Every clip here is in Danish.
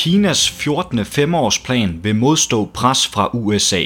Kinas 14. femårsplan vil modstå pres fra USA.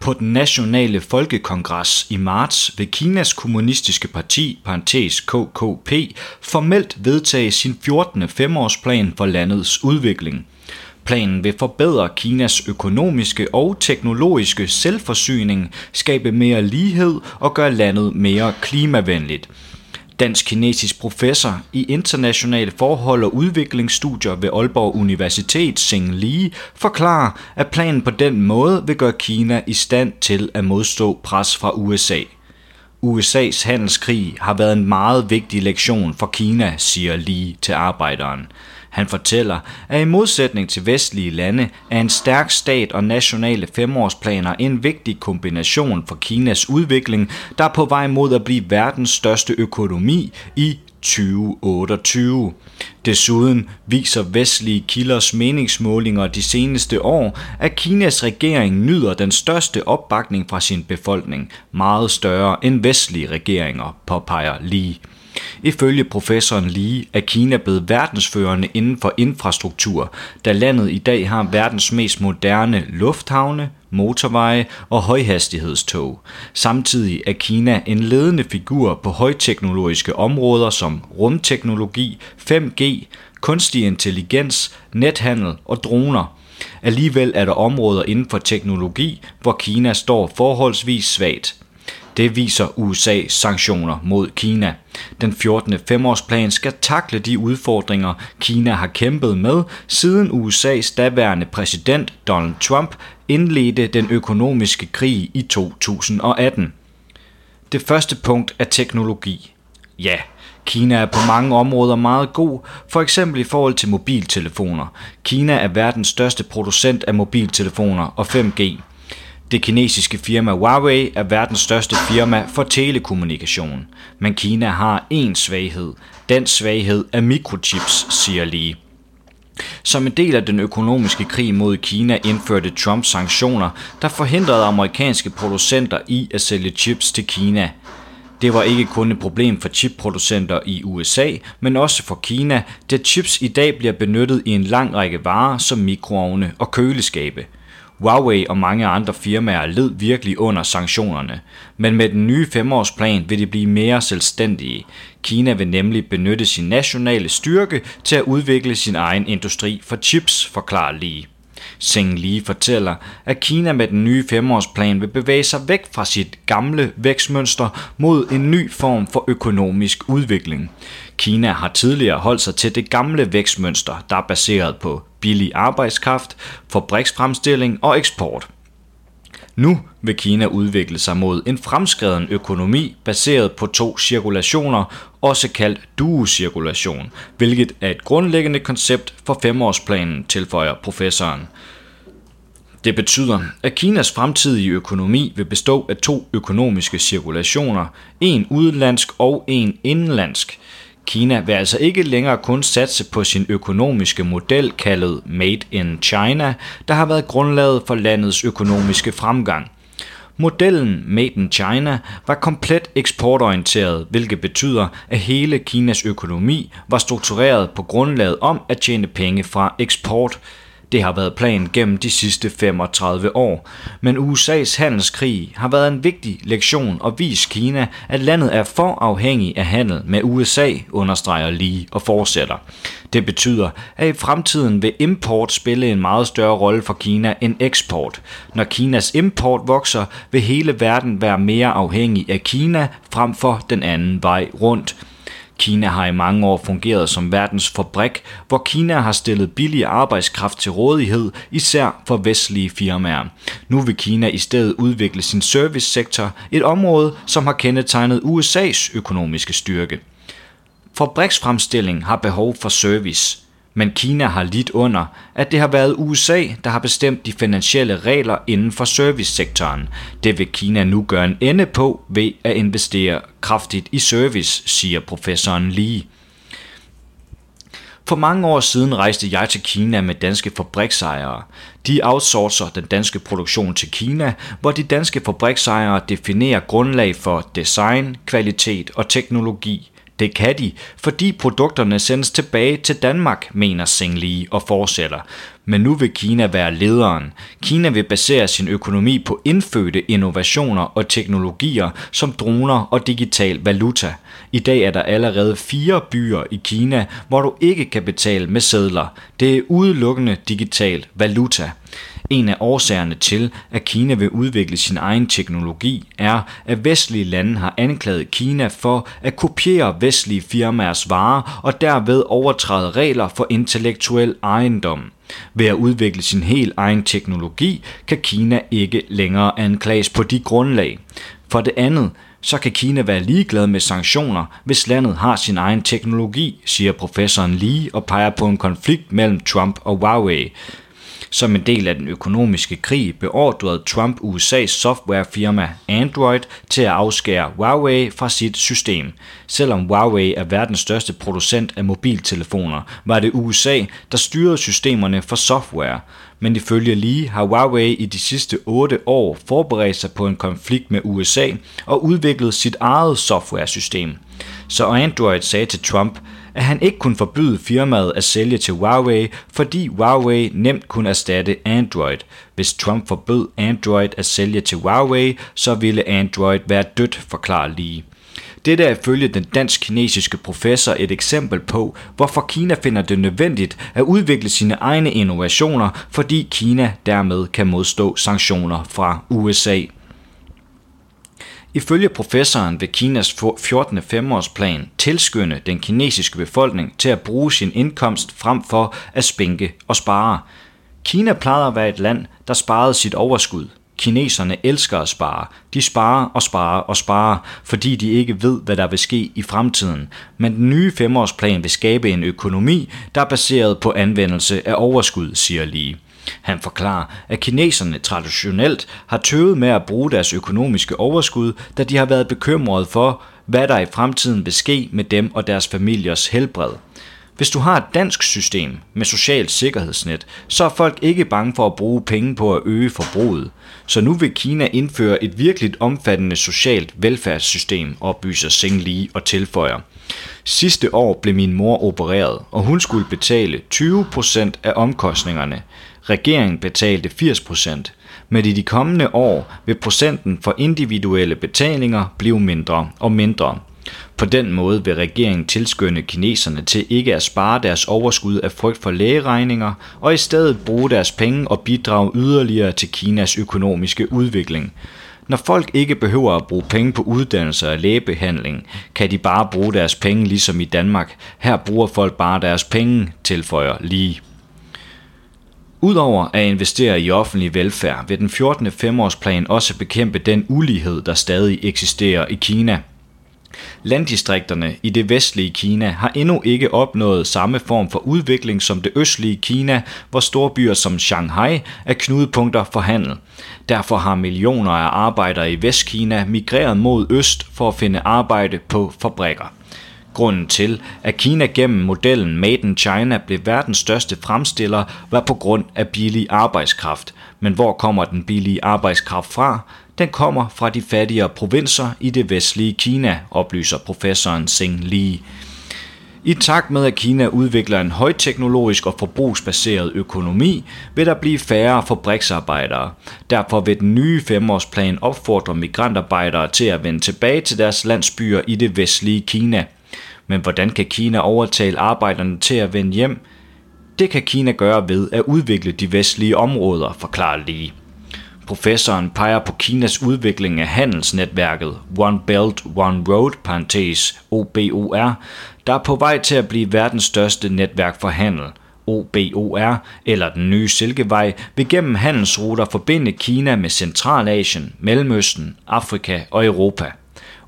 På den nationale folkekongres i marts vil Kinas kommunistiske parti, parentes KKP, formelt vedtage sin 14. femårsplan for landets udvikling. Planen vil forbedre Kinas økonomiske og teknologiske selvforsyning, skabe mere lighed og gøre landet mere klimavenligt – dansk-kinesisk professor i internationale forhold og udviklingsstudier ved Aalborg Universitet, Seng Li, forklarer, at planen på den måde vil gøre Kina i stand til at modstå pres fra USA. USA's handelskrig har været en meget vigtig lektion for Kina, siger Li til arbejderen. Han fortæller, at i modsætning til vestlige lande er en stærk stat og nationale femårsplaner en vigtig kombination for Kinas udvikling, der er på vej mod at blive verdens største økonomi i 2028. Desuden viser vestlige kilders meningsmålinger de seneste år, at Kinas regering nyder den største opbakning fra sin befolkning, meget større end vestlige regeringer, påpeger Lee. Ifølge professoren Lee er Kina blevet verdensførende inden for infrastruktur, da landet i dag har verdens mest moderne lufthavne, motorveje og højhastighedstog. Samtidig er Kina en ledende figur på højteknologiske områder som rumteknologi, 5G, kunstig intelligens, nethandel og droner. Alligevel er der områder inden for teknologi, hvor Kina står forholdsvis svagt. Det viser USA's sanktioner mod Kina. Den 14. femårsplan skal takle de udfordringer, Kina har kæmpet med, siden USA's daværende præsident Donald Trump indledte den økonomiske krig i 2018. Det første punkt er teknologi. Ja, Kina er på mange områder meget god, for eksempel i forhold til mobiltelefoner. Kina er verdens største producent af mobiltelefoner og 5G. Det kinesiske firma Huawei er verdens største firma for telekommunikation, men Kina har én svaghed. Den svaghed er mikrochips, siger Lee. Som en del af den økonomiske krig mod Kina indførte Trump sanktioner, der forhindrede amerikanske producenter i at sælge chips til Kina. Det var ikke kun et problem for chipproducenter i USA, men også for Kina, da chips i dag bliver benyttet i en lang række varer som mikroovne og køleskabe – Huawei og mange andre firmaer led virkelig under sanktionerne, men med den nye femårsplan vil de blive mere selvstændige. Kina vil nemlig benytte sin nationale styrke til at udvikle sin egen industri for chips, forklarer Li. Seng Li fortæller, at Kina med den nye femårsplan vil bevæge sig væk fra sit gamle vækstmønster mod en ny form for økonomisk udvikling. Kina har tidligere holdt sig til det gamle vækstmønster, der er baseret på billig arbejdskraft, fabriksfremstilling og eksport. Nu vil Kina udvikle sig mod en fremskreden økonomi baseret på to cirkulationer, også kaldt duocirkulation, hvilket er et grundlæggende koncept for femårsplanen, tilføjer professoren. Det betyder, at Kinas fremtidige økonomi vil bestå af to økonomiske cirkulationer, en udenlandsk og en indenlandsk. Kina vil altså ikke længere kun satse på sin økonomiske model kaldet Made in China, der har været grundlaget for landets økonomiske fremgang. Modellen Made in China var komplet eksportorienteret, hvilket betyder, at hele Kinas økonomi var struktureret på grundlaget om at tjene penge fra eksport – det har været planen gennem de sidste 35 år, men USA's handelskrig har været en vigtig lektion og vist Kina, at landet er for afhængig af handel med USA, understreger lige og fortsætter. Det betyder, at i fremtiden vil import spille en meget større rolle for Kina end eksport. Når Kinas import vokser, vil hele verden være mere afhængig af Kina frem for den anden vej rundt. Kina har i mange år fungeret som verdens fabrik, hvor Kina har stillet billig arbejdskraft til rådighed, især for vestlige firmaer. Nu vil Kina i stedet udvikle sin servicesektor, et område, som har kendetegnet USA's økonomiske styrke. Fabriksfremstilling har behov for service. Men Kina har lidt under, at det har været USA, der har bestemt de finansielle regler inden for servicesektoren. Det vil Kina nu gøre en ende på ved at investere kraftigt i service, siger professoren Lee. For mange år siden rejste jeg til Kina med danske fabriksejere. De outsourcer den danske produktion til Kina, hvor de danske fabriksejere definerer grundlag for design, kvalitet og teknologi det kan de, fordi produkterne sendes tilbage til Danmark, mener Seng Li og fortsætter. Men nu vil Kina være lederen. Kina vil basere sin økonomi på indfødte innovationer og teknologier som droner og digital valuta. I dag er der allerede fire byer i Kina, hvor du ikke kan betale med sedler. Det er udelukkende digital valuta. En af årsagerne til, at Kina vil udvikle sin egen teknologi, er, at vestlige lande har anklaget Kina for at kopiere vestlige firmaers varer og derved overtræde regler for intellektuel ejendom. Ved at udvikle sin helt egen teknologi, kan Kina ikke længere anklages på de grundlag. For det andet, så kan Kina være ligeglad med sanktioner, hvis landet har sin egen teknologi, siger professoren Lee og peger på en konflikt mellem Trump og Huawei. Som en del af den økonomiske krig beordrede Trump USA's softwarefirma Android til at afskære Huawei fra sit system. Selvom Huawei er verdens største producent af mobiltelefoner, var det USA, der styrede systemerne for software. Men ifølge Lee har Huawei i de sidste 8 år forberedt sig på en konflikt med USA og udviklet sit eget softwaresystem. Så Android sagde til Trump, at han ikke kunne forbyde firmaet at sælge til Huawei, fordi Huawei nemt kunne erstatte Android. Hvis Trump forbød Android at sælge til Huawei, så ville Android være dødt, forklarer Lee. Dette er ifølge den dansk-kinesiske professor et eksempel på, hvorfor Kina finder det nødvendigt at udvikle sine egne innovationer, fordi Kina dermed kan modstå sanktioner fra USA. Ifølge professoren vil Kinas 14. femårsplan tilskynde den kinesiske befolkning til at bruge sin indkomst frem for at spænke og spare. Kina plejede at være et land, der sparede sit overskud. Kineserne elsker at spare. De sparer og sparer og sparer, fordi de ikke ved, hvad der vil ske i fremtiden. Men den nye femårsplan vil skabe en økonomi, der er baseret på anvendelse af overskud, siger Lee. Han forklarer, at kineserne traditionelt har tøvet med at bruge deres økonomiske overskud, da de har været bekymrede for, hvad der i fremtiden vil ske med dem og deres familiers helbred. Hvis du har et dansk system med socialt sikkerhedsnet, så er folk ikke bange for at bruge penge på at øge forbruget. Så nu vil Kina indføre et virkelig omfattende socialt velfærdssystem, oplyser Seng Li og tilføjer. Sidste år blev min mor opereret, og hun skulle betale 20% af omkostningerne. Regeringen betalte 80%, men i de kommende år vil procenten for individuelle betalinger blive mindre og mindre. På den måde vil regeringen tilskynde kineserne til ikke at spare deres overskud af frygt for lægeregninger, og i stedet bruge deres penge og bidrage yderligere til Kinas økonomiske udvikling. Når folk ikke behøver at bruge penge på uddannelse og lægebehandling, kan de bare bruge deres penge ligesom i Danmark. Her bruger folk bare deres penge, tilføjer lige. Udover at investere i offentlig velfærd, vil den 14. femårsplan også bekæmpe den ulighed, der stadig eksisterer i Kina. Landdistrikterne i det vestlige Kina har endnu ikke opnået samme form for udvikling som det østlige Kina, hvor storbyer som Shanghai er knudepunkter for handel. Derfor har millioner af arbejdere i Vestkina migreret mod øst for at finde arbejde på fabrikker. Grunden til, at Kina gennem modellen Made in China blev verdens største fremstiller, var på grund af billig arbejdskraft. Men hvor kommer den billige arbejdskraft fra? Den kommer fra de fattigere provinser i det vestlige Kina, oplyser professoren Sing Li. I takt med, at Kina udvikler en højteknologisk og forbrugsbaseret økonomi, vil der blive færre fabriksarbejdere. Derfor vil den nye femårsplan opfordre migrantarbejdere til at vende tilbage til deres landsbyer i det vestlige Kina – men hvordan kan Kina overtale arbejderne til at vende hjem? Det kan Kina gøre ved at udvikle de vestlige områder, forklarer Lee. Professoren peger på Kinas udvikling af handelsnetværket One Belt, One Road, parentes OBOR, der er på vej til at blive verdens største netværk for handel. OBOR, eller den nye Silkevej, vil gennem handelsruter forbinde Kina med Centralasien, Mellemøsten, Afrika og Europa –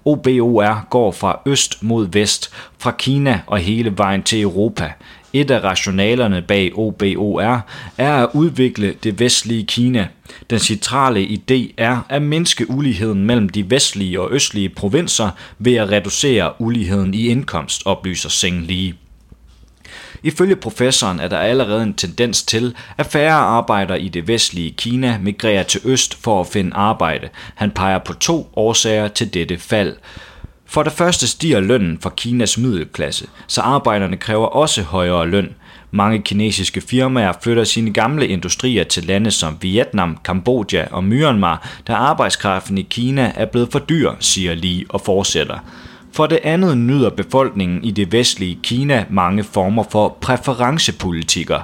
OBOR går fra øst mod vest, fra Kina og hele vejen til Europa. Et af rationalerne bag OBOR er at udvikle det vestlige Kina. Den centrale idé er at mindske uligheden mellem de vestlige og østlige provinser ved at reducere uligheden i indkomst, oplyser Seng Lee. Ifølge professoren er der allerede en tendens til, at færre arbejdere i det vestlige Kina migrerer til øst for at finde arbejde. Han peger på to årsager til dette fald. For det første stiger lønnen for Kinas middelklasse, så arbejderne kræver også højere løn. Mange kinesiske firmaer flytter sine gamle industrier til lande som Vietnam, Kambodja og Myanmar, da arbejdskraften i Kina er blevet for dyr, siger Li og fortsætter. For det andet nyder befolkningen i det vestlige Kina mange former for præferencepolitikker.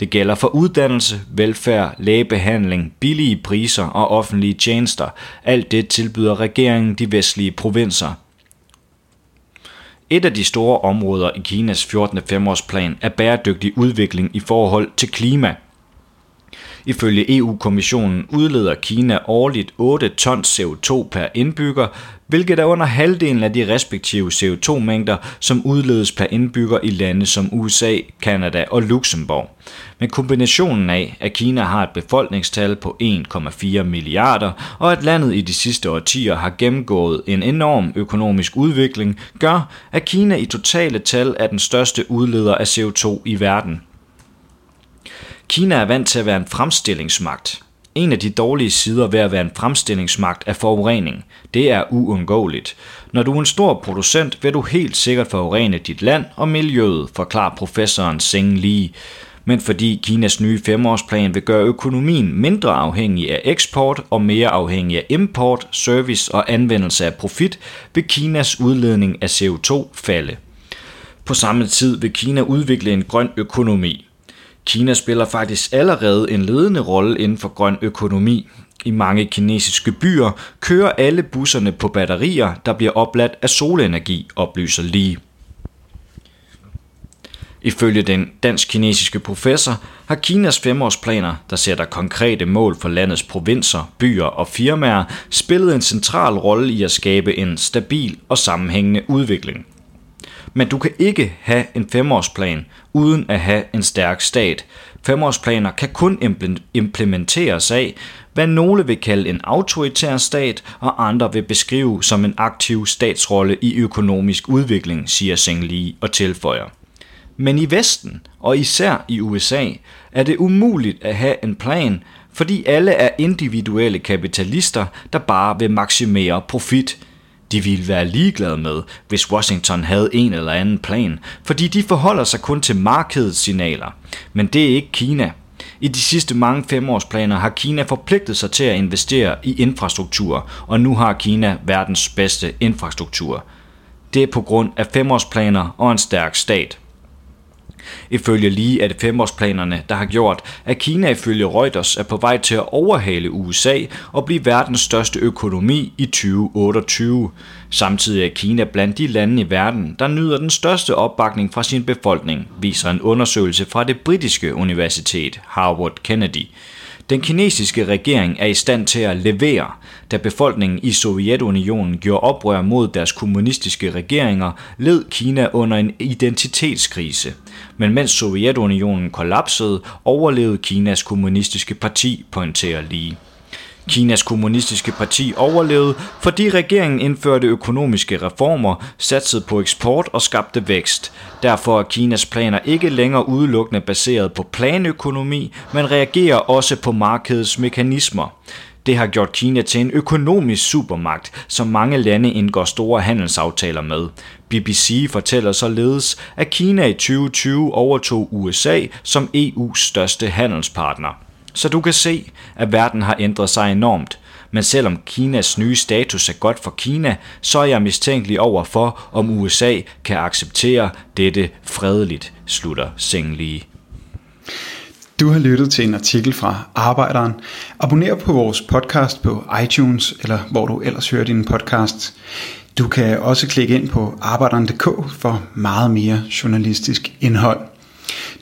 Det gælder for uddannelse, velfærd, lægebehandling, billige priser og offentlige tjenester. Alt det tilbyder regeringen de vestlige provinser. Et af de store områder i Kinas 14. femårsplan er bæredygtig udvikling i forhold til klima. Ifølge EU-kommissionen udleder Kina årligt 8 tons CO2 per indbygger, hvilket er under halvdelen af de respektive CO2-mængder, som udledes per indbygger i lande som USA, Kanada og Luxembourg. Men kombinationen af, at Kina har et befolkningstal på 1,4 milliarder, og at landet i de sidste årtier har gennemgået en enorm økonomisk udvikling, gør, at Kina i totale tal er den største udleder af CO2 i verden. Kina er vant til at være en fremstillingsmagt. En af de dårlige sider ved at være en fremstillingsmagt er forurening. Det er uundgåeligt. Når du er en stor producent, vil du helt sikkert forurene dit land og miljøet, forklarer professoren Seng Li. Men fordi Kinas nye femårsplan vil gøre økonomien mindre afhængig af eksport og mere afhængig af import, service og anvendelse af profit, vil Kinas udledning af CO2 falde. På samme tid vil Kina udvikle en grøn økonomi. Kina spiller faktisk allerede en ledende rolle inden for grøn økonomi. I mange kinesiske byer kører alle busserne på batterier, der bliver opladt af solenergi, oplyser lige. Ifølge den dansk-kinesiske professor har Kinas femårsplaner, der sætter konkrete mål for landets provinser, byer og firmaer, spillet en central rolle i at skabe en stabil og sammenhængende udvikling. Men du kan ikke have en femårsplan uden at have en stærk stat. Femårsplaner kan kun implementeres af, hvad nogle vil kalde en autoritær stat, og andre vil beskrive som en aktiv statsrolle i økonomisk udvikling, siger Seng Li og tilføjer. Men i Vesten, og især i USA, er det umuligt at have en plan, fordi alle er individuelle kapitalister, der bare vil maksimere profit – de ville være ligeglade med, hvis Washington havde en eller anden plan, fordi de forholder sig kun til markedets signaler. Men det er ikke Kina. I de sidste mange femårsplaner har Kina forpligtet sig til at investere i infrastruktur, og nu har Kina verdens bedste infrastruktur. Det er på grund af femårsplaner og en stærk stat. Ifølge lige er det femårsplanerne, der har gjort, at Kina ifølge Reuters er på vej til at overhale USA og blive verdens største økonomi i 2028. Samtidig er Kina blandt de lande i verden, der nyder den største opbakning fra sin befolkning, viser en undersøgelse fra det britiske universitet Harvard Kennedy. Den kinesiske regering er i stand til at levere, da befolkningen i Sovjetunionen gjorde oprør mod deres kommunistiske regeringer, led Kina under en identitetskrise. Men mens Sovjetunionen kollapsede, overlevede Kinas kommunistiske parti, pointerer lige. Kinas kommunistiske parti overlevede, fordi regeringen indførte økonomiske reformer, satsede på eksport og skabte vækst. Derfor er Kinas planer ikke længere udelukkende baseret på planøkonomi, men reagerer også på markedets mekanismer. Det har gjort Kina til en økonomisk supermagt, som mange lande indgår store handelsaftaler med. BBC fortæller således, at Kina i 2020 overtog USA som EU's største handelspartner. Så du kan se, at verden har ændret sig enormt. Men selvom Kinas nye status er godt for Kina, så er jeg mistænkelig over for, om USA kan acceptere dette fredeligt, slutter Seng Lee. Du har lyttet til en artikel fra Arbejderen. Abonner på vores podcast på iTunes, eller hvor du ellers hører din podcast. Du kan også klikke ind på arbejderen.dk for meget mere journalistisk indhold.